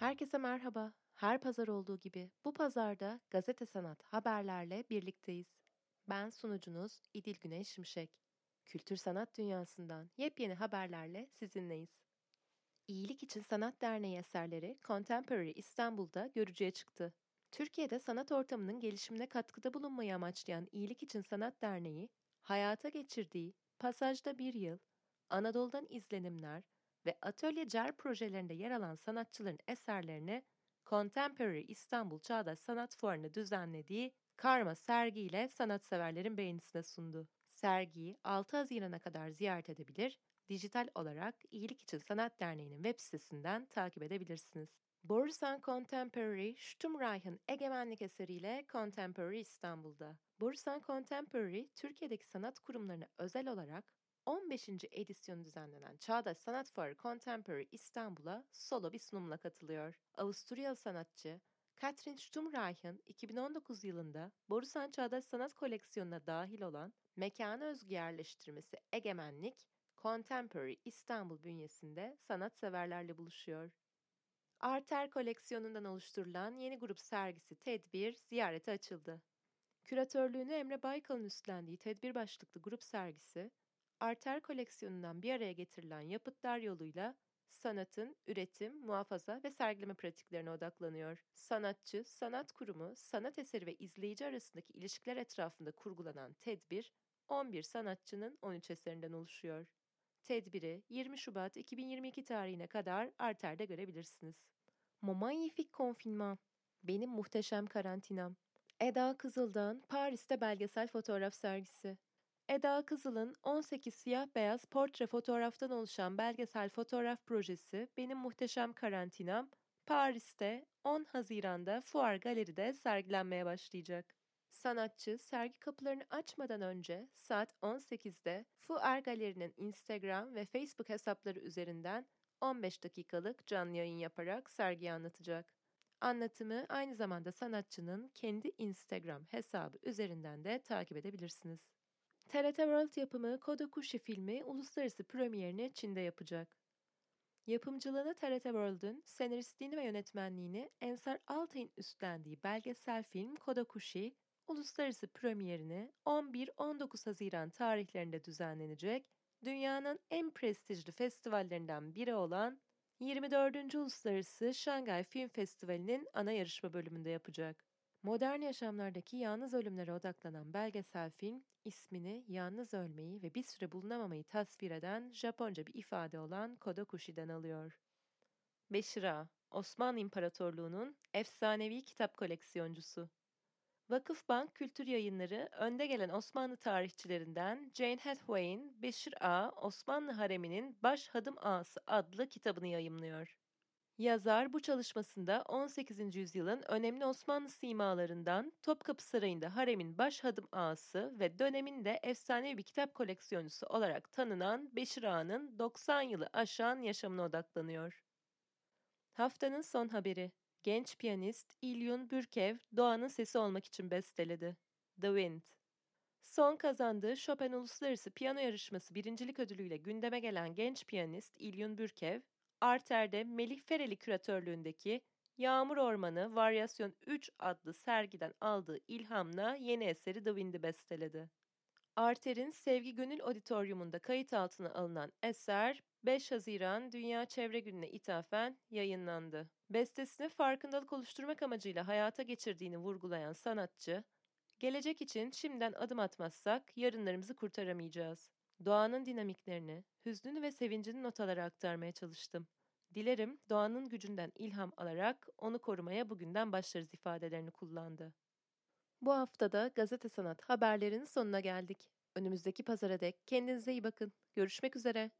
Herkese merhaba. Her pazar olduğu gibi bu pazarda gazete sanat haberlerle birlikteyiz. Ben sunucunuz İdil Güneş Şimşek. Kültür sanat dünyasından yepyeni haberlerle sizinleyiz. İyilik İçin Sanat Derneği eserleri Contemporary İstanbul'da görücüye çıktı. Türkiye'de sanat ortamının gelişimine katkıda bulunmayı amaçlayan İyilik İçin Sanat Derneği, hayata geçirdiği Pasajda Bir Yıl, Anadolu'dan İzlenimler ve Atölye Cer projelerinde yer alan sanatçıların eserlerini Contemporary İstanbul Çağdaş Sanat Fuarı'nı düzenlediği Karma sergiyle sanatseverlerin beğenisine sundu. Sergiyi 6 Haziran'a kadar ziyaret edebilir, dijital olarak İyilik İçin Sanat Derneği'nin web sitesinden takip edebilirsiniz. Borusan Contemporary, Sturmreich'ın egemenlik eseriyle Contemporary İstanbul'da. Borusan Contemporary, Türkiye'deki sanat kurumlarına özel olarak 15. edisyonu düzenlenen Çağdaş Sanat Fuarı Contemporary İstanbul'a solo bir sunumla katılıyor. Avusturyalı sanatçı Katrin Sturmreich'ın 2019 yılında Borusan Çağdaş Sanat Koleksiyonu'na dahil olan Mekana Özgü Yerleştirmesi Egemenlik, Contemporary İstanbul bünyesinde sanatseverlerle buluşuyor. Arter koleksiyonundan oluşturulan yeni grup sergisi Tedbir ziyarete açıldı. Küratörlüğünü Emre Baykal'ın üstlendiği tedbir başlıklı grup sergisi, Arter koleksiyonundan bir araya getirilen yapıtlar yoluyla sanatın üretim, muhafaza ve sergileme pratiklerine odaklanıyor. Sanatçı, sanat kurumu, sanat eseri ve izleyici arasındaki ilişkiler etrafında kurgulanan tedbir, 11 sanatçının 13 eserinden oluşuyor. Tedbiri 20 Şubat 2022 tarihine kadar Arter'de görebilirsiniz. Magnifique Confinement Benim Muhteşem Karantinam Eda Kızıl'dan Paris'te belgesel fotoğraf sergisi Eda Kızıl'ın 18 siyah beyaz portre fotoğraftan oluşan belgesel fotoğraf projesi Benim Muhteşem Karantinam, Paris'te 10 Haziran'da Fuar Galeri'de sergilenmeye başlayacak. Sanatçı sergi kapılarını açmadan önce saat 18'de Fuar Galeri'nin Instagram ve Facebook hesapları üzerinden 15 dakikalık canlı yayın yaparak sergiyi anlatacak. Anlatımı aynı zamanda sanatçının kendi Instagram hesabı üzerinden de takip edebilirsiniz. TRT World yapımı Kodokushi filmi uluslararası premierini Çin'de yapacak. Yapımcılığını TRT World'un, senaristliğini ve yönetmenliğini Ensar Altay'ın üstlendiği belgesel film Kodokushi, uluslararası premierini 11-19 Haziran tarihlerinde düzenlenecek, dünyanın en prestijli festivallerinden biri olan 24. Uluslararası Şangay Film Festivali'nin ana yarışma bölümünde yapacak. Modern yaşamlardaki yalnız ölümlere odaklanan belgesel film, ismini yalnız ölmeyi ve bir süre bulunamamayı tasvir eden Japonca bir ifade olan Kodokushi'den alıyor. Beşira, Osmanlı İmparatorluğu'nun efsanevi kitap koleksiyoncusu. Vakıfbank Kültür Yayınları önde gelen Osmanlı tarihçilerinden Jane Hathaway'in Beşir Ağa, Osmanlı Haremi'nin Baş Hadım Ağası adlı kitabını yayımlıyor. Yazar bu çalışmasında 18. yüzyılın önemli Osmanlı simalarından Topkapı Sarayı'nda haremin baş hadım ağası ve döneminde efsanevi bir kitap koleksiyoncusu olarak tanınan Beşir Ağa'nın 90 yılı aşan yaşamına odaklanıyor. Haftanın son haberi. Genç piyanist İlyun Bürkev doğanın sesi olmak için besteledi. The Wind. Son kazandığı Chopin Uluslararası Piyano Yarışması birincilik ödülüyle gündeme gelen genç piyanist İlyun Bürkev, Arter'de Melih Fereli küratörlüğündeki Yağmur Ormanı Varyasyon 3 adlı sergiden aldığı ilhamla yeni eseri The Wind'i besteledi. Arter'in Sevgi Gönül Auditorium'unda kayıt altına alınan eser 5 Haziran Dünya Çevre Günü'ne ithafen yayınlandı. Bestesini farkındalık oluşturmak amacıyla hayata geçirdiğini vurgulayan sanatçı, gelecek için şimdiden adım atmazsak yarınlarımızı kurtaramayacağız. Doğanın dinamiklerini, hüznünü ve sevincini notalara aktarmaya çalıştım. Dilerim doğanın gücünden ilham alarak onu korumaya bugünden başlarız ifadelerini kullandı. Bu haftada gazete sanat haberlerinin sonuna geldik. Önümüzdeki pazara dek kendinize iyi bakın. Görüşmek üzere.